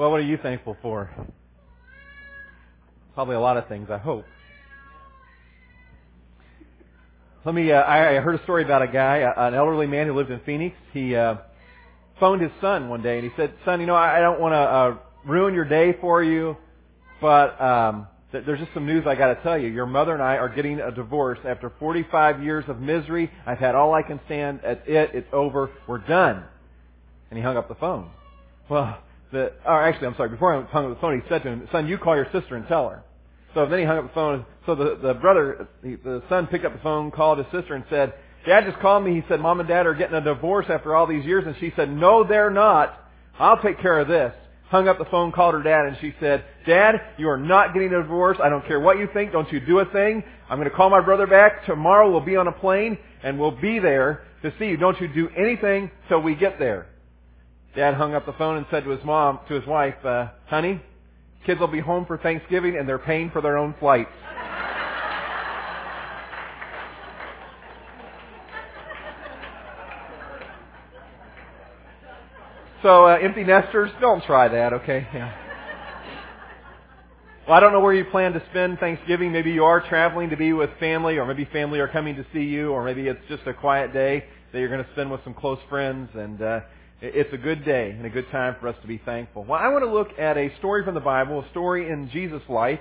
Well, what are you thankful for? Probably a lot of things, I hope. Let me, uh, I heard a story about a guy, an elderly man who lived in Phoenix. He, uh, phoned his son one day and he said, son, you know, I I don't want to, uh, ruin your day for you, but, um, th- there's just some news I gotta tell you. Your mother and I are getting a divorce after 45 years of misery. I've had all I can stand. That's it. It's over. We're done. And he hung up the phone. Well, the, or actually, I'm sorry, before I hung up the phone, he said to him, son, you call your sister and tell her. So then he hung up the phone. So the, the brother, the, the son picked up the phone, called his sister and said, Dad just called me. He said, Mom and Dad are getting a divorce after all these years. And she said, No, they're not. I'll take care of this. Hung up the phone, called her dad, and she said, Dad, you are not getting a divorce. I don't care what you think. Don't you do a thing. I'm going to call my brother back. Tomorrow we'll be on a plane, and we'll be there to see you. Don't you do anything till we get there. Dad hung up the phone and said to his mom, to his wife, uh, honey, kids will be home for Thanksgiving and they're paying for their own flights. So, uh, empty nesters, don't try that, okay? Yeah. Well, I don't know where you plan to spend Thanksgiving. Maybe you are traveling to be with family, or maybe family are coming to see you, or maybe it's just a quiet day that you're going to spend with some close friends, and uh, it's a good day and a good time for us to be thankful. Well, I want to look at a story from the Bible, a story in Jesus' life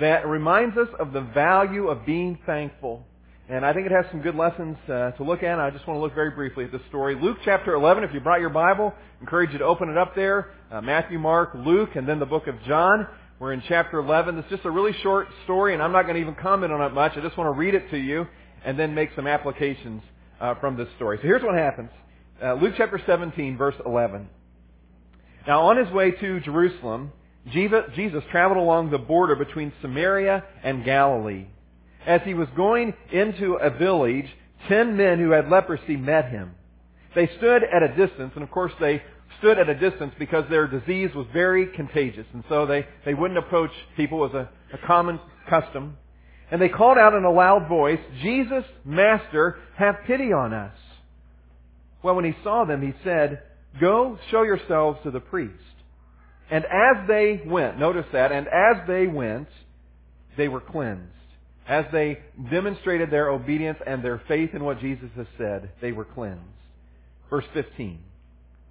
that reminds us of the value of being thankful. And I think it has some good lessons uh, to look at. I just want to look very briefly at this story. Luke chapter 11, if you brought your Bible, I encourage you to open it up there. Uh, Matthew, Mark, Luke, and then the book of John. We're in chapter 11. It's just a really short story, and I'm not going to even comment on it much. I just want to read it to you and then make some applications uh, from this story. So here's what happens. Uh, Luke chapter 17, verse 11. Now, on his way to Jerusalem, Jesus traveled along the border between Samaria and Galilee. As he was going into a village, ten men who had leprosy met him. They stood at a distance, and of course they stood at a distance because their disease was very contagious, and so they, they wouldn't approach people as a, a common custom. And they called out in a loud voice, Jesus, Master, have pity on us. Well, when he saw them, he said, Go show yourselves to the priest. And as they went, notice that, and as they went, they were cleansed. As they demonstrated their obedience and their faith in what Jesus has said, they were cleansed. Verse 15.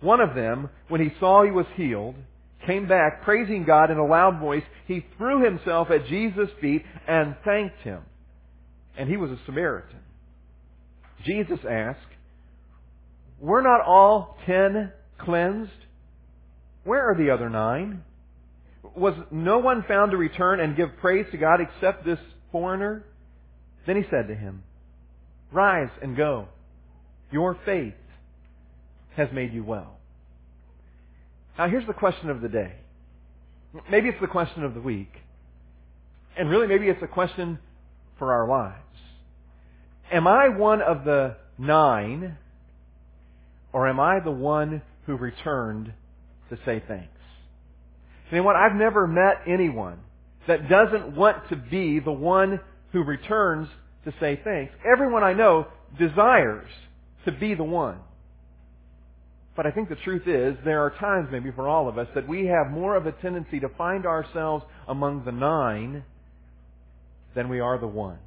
One of them, when he saw he was healed, came back praising God in a loud voice. He threw himself at Jesus' feet and thanked him. And he was a Samaritan. Jesus asked, Were not all ten cleansed? Where are the other nine? Was no one found to return and give praise to God except this foreigner? Then he said to him, Rise and go. Your faith has made you well. Now here's the question of the day. Maybe it's the question of the week. And really maybe it's a question for our lives. Am I one of the nine or am I the one who returned to say thanks? You know what? I've never met anyone that doesn't want to be the one who returns to say thanks. Everyone I know desires to be the one. But I think the truth is, there are times, maybe for all of us, that we have more of a tendency to find ourselves among the nine than we are the one.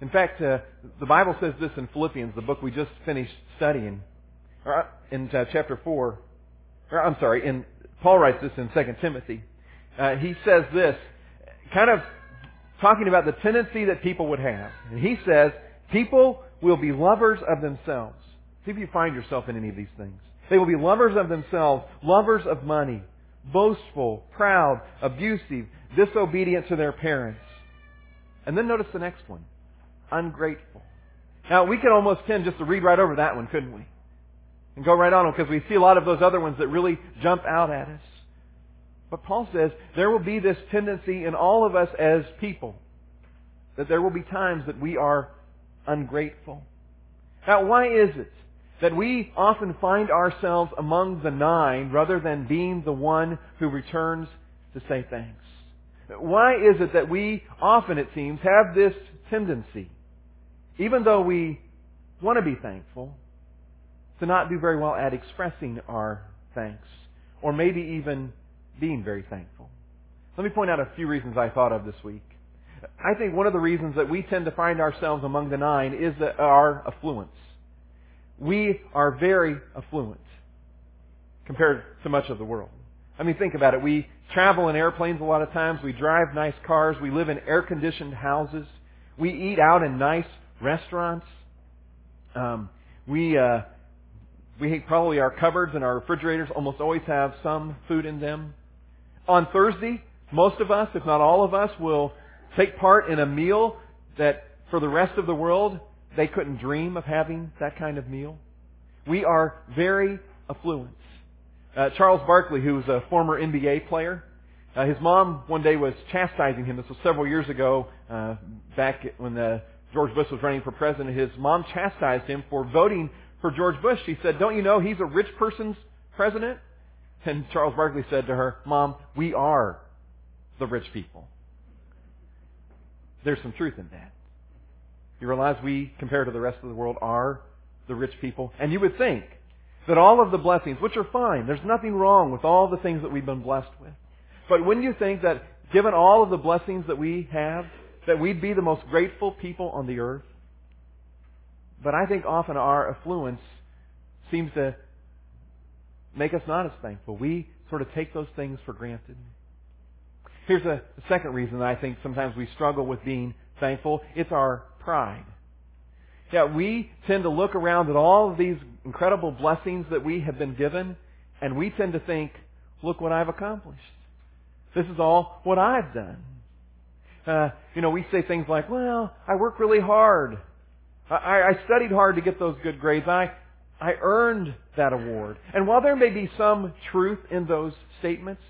In fact, uh, the Bible says this in Philippians, the book we just finished studying, uh, in uh, chapter 4. Or, I'm sorry, in Paul writes this in 2 Timothy. Uh, he says this, kind of talking about the tendency that people would have. And he says, people will be lovers of themselves. See if you find yourself in any of these things. They will be lovers of themselves, lovers of money, boastful, proud, abusive, disobedient to their parents. And then notice the next one. Ungrateful. Now, we could almost tend just to read right over that one, couldn't we? And go right on because we see a lot of those other ones that really jump out at us. But Paul says there will be this tendency in all of us as people that there will be times that we are ungrateful. Now, why is it that we often find ourselves among the nine rather than being the one who returns to say thanks? Why is it that we often, it seems, have this tendency, even though we want to be thankful, to not do very well at expressing our thanks? or maybe even being very thankful. Let me point out a few reasons I thought of this week. I think one of the reasons that we tend to find ourselves among the nine is that our affluence. We are very affluent compared to much of the world. I mean, think about it. We travel in airplanes a lot of times. We drive nice cars. We live in air-conditioned houses. We eat out in nice restaurants. Um, we uh, we probably our cupboards and our refrigerators almost always have some food in them. On Thursday, most of us, if not all of us, will take part in a meal that for the rest of the world they couldn't dream of having that kind of meal. We are very affluent. Uh, Charles Barkley, who was a former NBA player, uh, his mom one day was chastising him. This was several years ago, uh, back when the, George Bush was running for president. His mom chastised him for voting for George Bush. She said, "Don't you know he's a rich person's president?" And Charles Barkley said to her, "Mom, we are the rich people." There's some truth in that. You realize we, compared to the rest of the world, are the rich people, and you would think that all of the blessings, which are fine, there's nothing wrong with all the things that we've been blessed with. But wouldn't you think that given all of the blessings that we have, that we'd be the most grateful people on the earth? But I think often our affluence seems to make us not as thankful. We sort of take those things for granted. Here's a second reason I think sometimes we struggle with being thankful. It's our pride. Yeah, we tend to look around at all of these incredible blessings that we have been given, and we tend to think, look what I've accomplished. This is all what I've done. Uh, you know, we say things like, well, I work really hard. I, I studied hard to get those good grades. I, I earned that award. And while there may be some truth in those statements,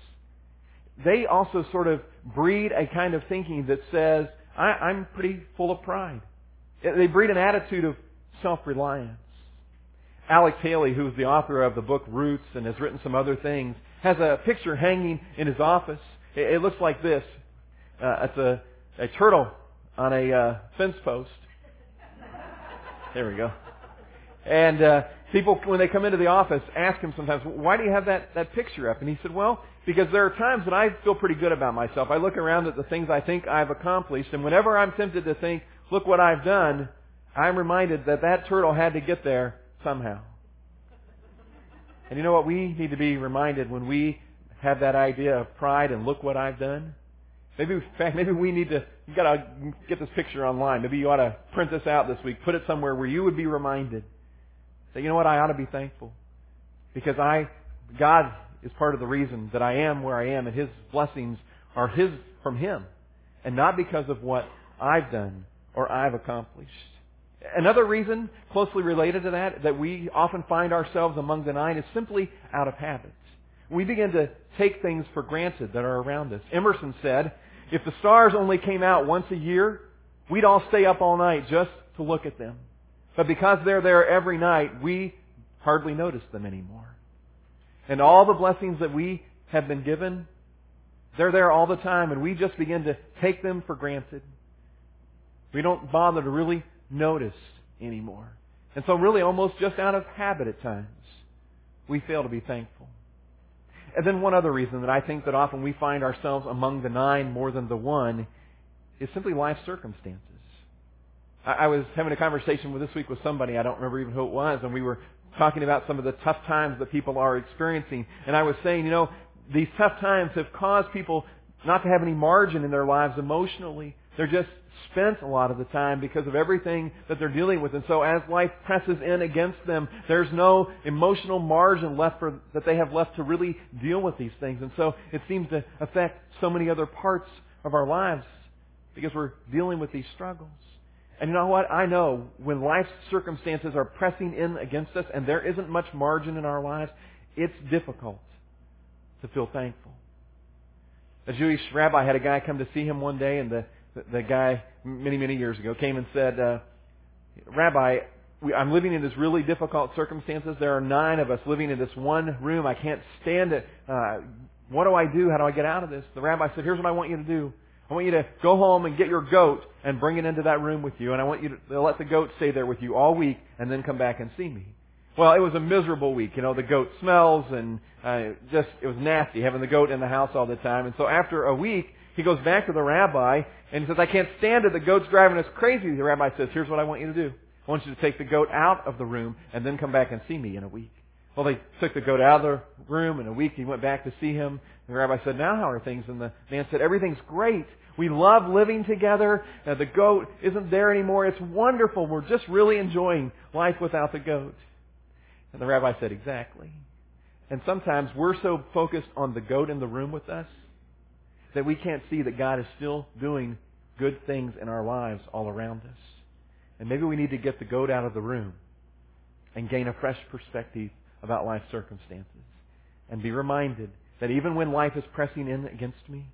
they also sort of breed a kind of thinking that says, I, I'm pretty full of pride. They breed an attitude of self-reliance. Alex Haley, who's the author of the book Roots and has written some other things, has a picture hanging in his office. It, it looks like this. Uh, it's a, a turtle on a uh, fence post. There we go. And uh, people, when they come into the office, ask him sometimes, why do you have that, that picture up? And he said, well, because there are times that I feel pretty good about myself. I look around at the things I think I've accomplished, and whenever I'm tempted to think, look what I've done, I'm reminded that that turtle had to get there somehow. And you know what? We need to be reminded when we have that idea of pride and look what I've done. Maybe, in fact, maybe we need to, you gotta get this picture online. Maybe you ought to print this out this week, put it somewhere where you would be reminded Say, you know what, I ought to be thankful. Because I, God is part of the reason that I am where I am and His blessings are His, from Him. And not because of what I've done or I've accomplished. Another reason closely related to that, that we often find ourselves among the nine is simply out of habit. We begin to take things for granted that are around us. Emerson said, if the stars only came out once a year, we'd all stay up all night just to look at them. But because they're there every night, we hardly notice them anymore. And all the blessings that we have been given, they're there all the time, and we just begin to take them for granted. We don't bother to really notice anymore. And so really almost just out of habit at times, we fail to be thankful. And then one other reason that I think that often we find ourselves among the nine more than the one is simply life circumstances. I, was having a conversation with this week with somebody, I don't remember even who it was, and we were talking about some of the tough times that people are experiencing. And I was saying, you know, these tough times have caused people not to have any margin in their lives emotionally. They're just spent a lot of the time because of everything that they're dealing with. And so as life presses in against them, there's no emotional margin left for, that they have left to really deal with these things. And so it seems to affect so many other parts of our lives because we're dealing with these struggles. And you know what? I know when life's circumstances are pressing in against us and there isn't much margin in our lives, it's difficult to feel thankful. A Jewish rabbi had a guy come to see him one day and the the, guy many, many years ago came and said, uh, Rabbi, we, I'm living in this really difficult circumstances. There are nine of us living in this one room. I can't stand it. Uh, what do I do? How do I get out of this? The rabbi said, here's what I want you to do. I want you to go home and get your goat and bring it into that room with you. And I want you to let the goat stay there with you all week and then come back and see me. Well, it was a miserable week. You know, the goat smells and uh, just, it was nasty having the goat in the house all the time. And so after a week, he goes back to the rabbi and he says, I can't stand it. The goat's driving us crazy. The rabbi says, here's what I want you to do. I want you to take the goat out of the room and then come back and see me in a week. Well, they took the goat out of the room in a week. He went back to see him. The rabbi said, now how are things? And the man said, everything's great. We love living together. Uh, the goat isn't there anymore. It's wonderful. We're just really enjoying life without the goat. And the rabbi said, exactly. And sometimes we're so focused on the goat in the room with us that we can't see that God is still doing good things in our lives all around us. And maybe we need to get the goat out of the room and gain a fresh perspective about life circumstances and be reminded that even when life is pressing in against me,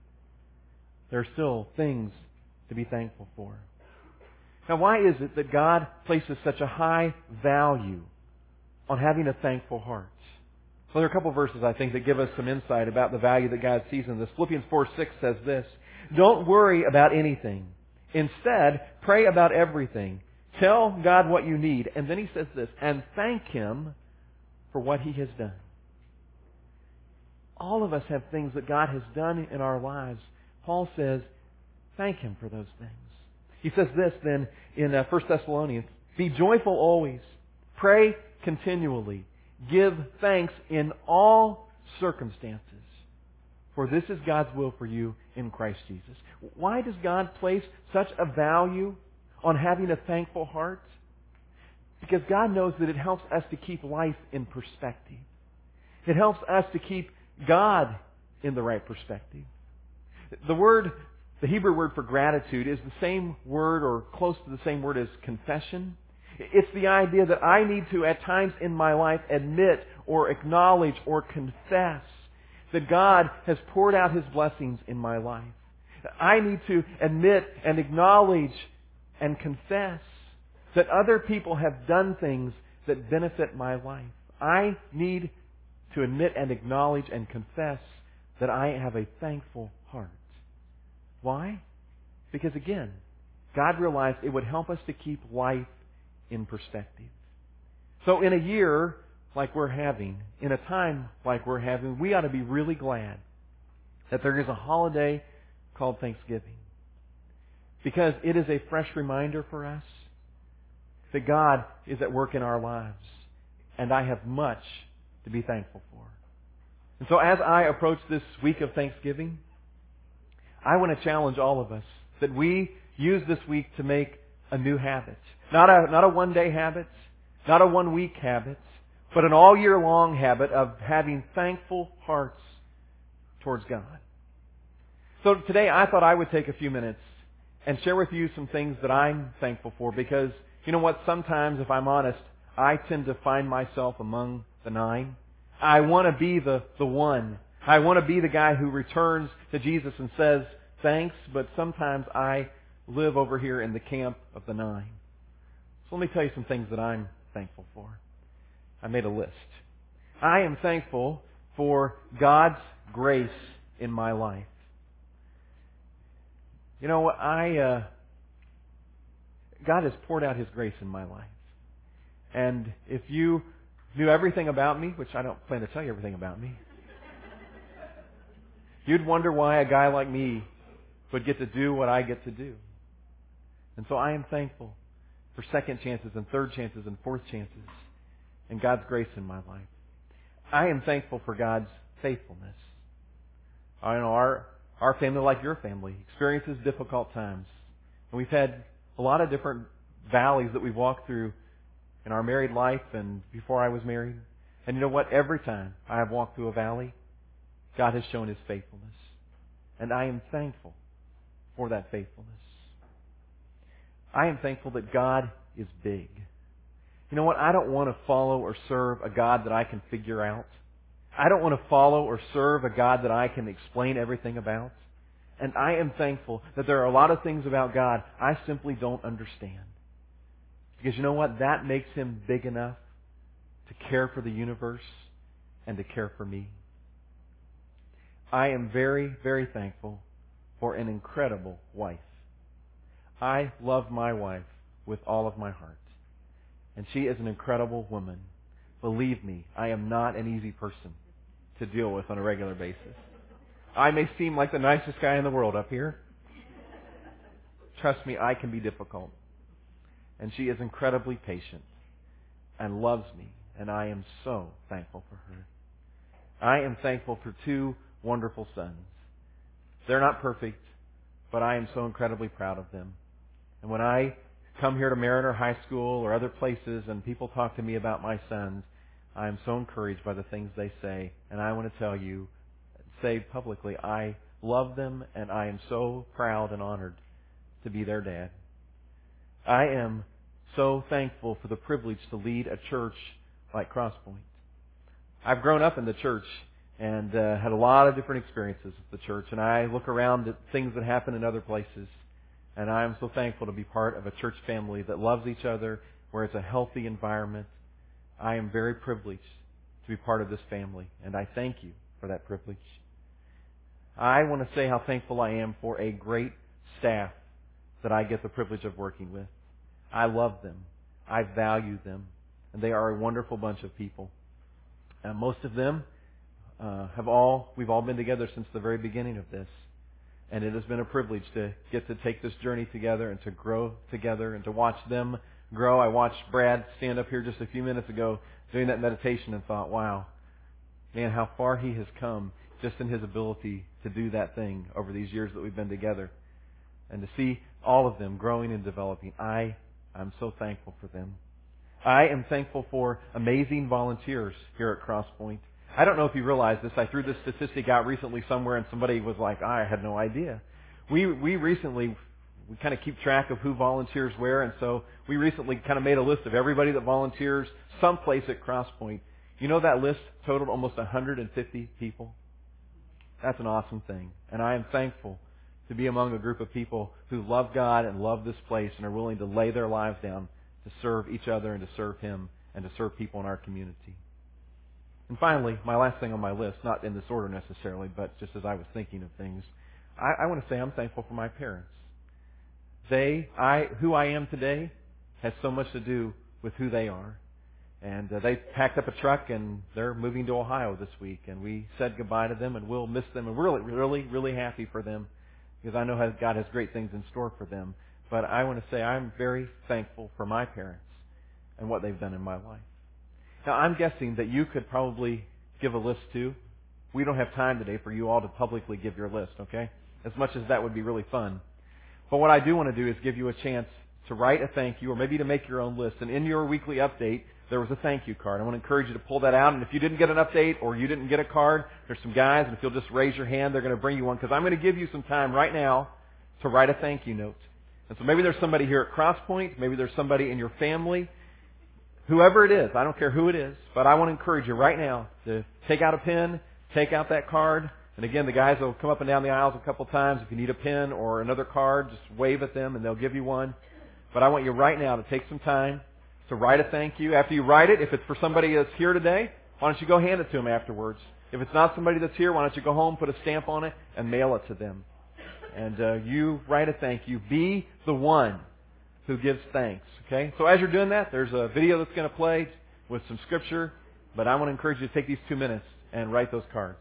there are still things to be thankful for. Now, why is it that God places such a high value on having a thankful heart? Well, there are a couple verses I think that give us some insight about the value that God sees in this. Philippians 4 6 says this Don't worry about anything. Instead, pray about everything. Tell God what you need. And then he says this, and thank Him for what He has done. All of us have things that God has done in our lives. Paul says, thank Him for those things. He says this then in uh, 1 Thessalonians, be joyful always. Pray continually. Give thanks in all circumstances. For this is God's will for you in Christ Jesus. Why does God place such a value on having a thankful heart? Because God knows that it helps us to keep life in perspective. It helps us to keep God in the right perspective. The word, the Hebrew word for gratitude is the same word or close to the same word as confession. It's the idea that I need to, at times in my life, admit or acknowledge or confess that God has poured out His blessings in my life. I need to admit and acknowledge and confess that other people have done things that benefit my life. I need to admit and acknowledge and confess that I have a thankful heart. Why? Because again, God realized it would help us to keep life in perspective. So in a year like we're having, in a time like we're having, we ought to be really glad that there is a holiday called Thanksgiving. Because it is a fresh reminder for us that God is at work in our lives. And I have much to be thankful for. And so as I approach this week of Thanksgiving, I want to challenge all of us that we use this week to make a new habit. Not a, not a one day habit, not a one week habit, but an all year long habit of having thankful hearts towards God. So today I thought I would take a few minutes and share with you some things that I'm thankful for because you know what? Sometimes, if I'm honest, I tend to find myself among the nine. I want to be the, the one. I want to be the guy who returns to Jesus and says, thanks, but sometimes I live over here in the camp of the nine. So let me tell you some things that I'm thankful for. I made a list. I am thankful for God's grace in my life. You know, I, uh, God has poured out His grace in my life. And if you knew everything about me, which I don't plan to tell you everything about me, you'd wonder why a guy like me would get to do what I get to do. And so I am thankful for second chances and third chances and fourth chances and God's grace in my life. I am thankful for God's faithfulness. I know our, our family, like your family, experiences difficult times. And we've had a lot of different valleys that we've walked through in our married life and before I was married. And you know what? Every time I have walked through a valley, God has shown His faithfulness. And I am thankful for that faithfulness. I am thankful that God is big. You know what? I don't want to follow or serve a God that I can figure out. I don't want to follow or serve a God that I can explain everything about. And I am thankful that there are a lot of things about God I simply don't understand. Because you know what? That makes Him big enough to care for the universe and to care for me. I am very, very thankful for an incredible wife. I love my wife with all of my heart. And she is an incredible woman believe me, I am not an easy person to deal with on a regular basis. I may seem like the nicest guy in the world up here. Trust me, I can be difficult. And she is incredibly patient and loves me, and I am so thankful for her. I am thankful for two wonderful sons. They're not perfect, but I am so incredibly proud of them. And when I come here to Mariner High School or other places and people talk to me about my sons, I am so encouraged by the things they say. And I want to tell you, say publicly, I love them and I am so proud and honored to be their dad. I am so thankful for the privilege to lead a church like Crosspoint. I've grown up in the church and uh, had a lot of different experiences with the church, and I look around at things that happen in other places, and I am so thankful to be part of a church family that loves each other, where it's a healthy environment. I am very privileged to be part of this family, and I thank you for that privilege. I want to say how thankful I am for a great staff that I get the privilege of working with. I love them. I value them. And they are a wonderful bunch of people. And most of them uh, have all, we've all been together since the very beginning of this. And it has been a privilege to get to take this journey together and to grow together and to watch them grow. I watched Brad stand up here just a few minutes ago doing that meditation and thought, wow, man, how far he has come just in his ability to do that thing over these years that we've been together. And to see all of them growing and developing. I I'm so thankful for them. I am thankful for amazing volunteers here at Crosspoint. I don't know if you realize this. I threw this statistic out recently somewhere and somebody was like, I had no idea. We, we recently, we kind of keep track of who volunteers where and so we recently kind of made a list of everybody that volunteers someplace at Crosspoint. You know that list totaled almost 150 people? That's an awesome thing. And I am thankful to be among a group of people who love God and love this place and are willing to lay their lives down to serve each other and to serve Him and to serve people in our community. And finally, my last thing on my list, not in this order necessarily, but just as I was thinking of things, I, I want to say I'm thankful for my parents. They, I, who I am today, has so much to do with who they are. And uh, they packed up a truck and they're moving to Ohio this week. And we said goodbye to them and we'll miss them. And we're really, really, really happy for them because I know God has great things in store for them. But I want to say I'm very thankful for my parents and what they've done in my life. Now, I'm guessing that you could probably give a list too. We don't have time today for you all to publicly give your list, okay? As much as that would be really fun. But what I do want to do is give you a chance to write a thank you or maybe to make your own list. And in your weekly update, there was a thank you card. I want to encourage you to pull that out. And if you didn't get an update or you didn't get a card, there's some guys, and if you'll just raise your hand, they're going to bring you one because I'm going to give you some time right now to write a thank you note. And so maybe there's somebody here at Crosspoint, maybe there's somebody in your family, whoever it is, I don't care who it is, but I want to encourage you right now to take out a pen, take out that card, and again, the guys will come up and down the aisles a couple times. If you need a pen or another card, just wave at them and they'll give you one. But I want you right now to take some time to write a thank you. After you write it, if it's for somebody that's here today, why don't you go hand it to them afterwards? If it's not somebody that's here, why don't you go home, put a stamp on it, and mail it to them? And uh, you write a thank you. Be the one who gives thanks. Okay? So as you're doing that, there's a video that's going to play with some scripture. But I want to encourage you to take these two minutes and write those cards.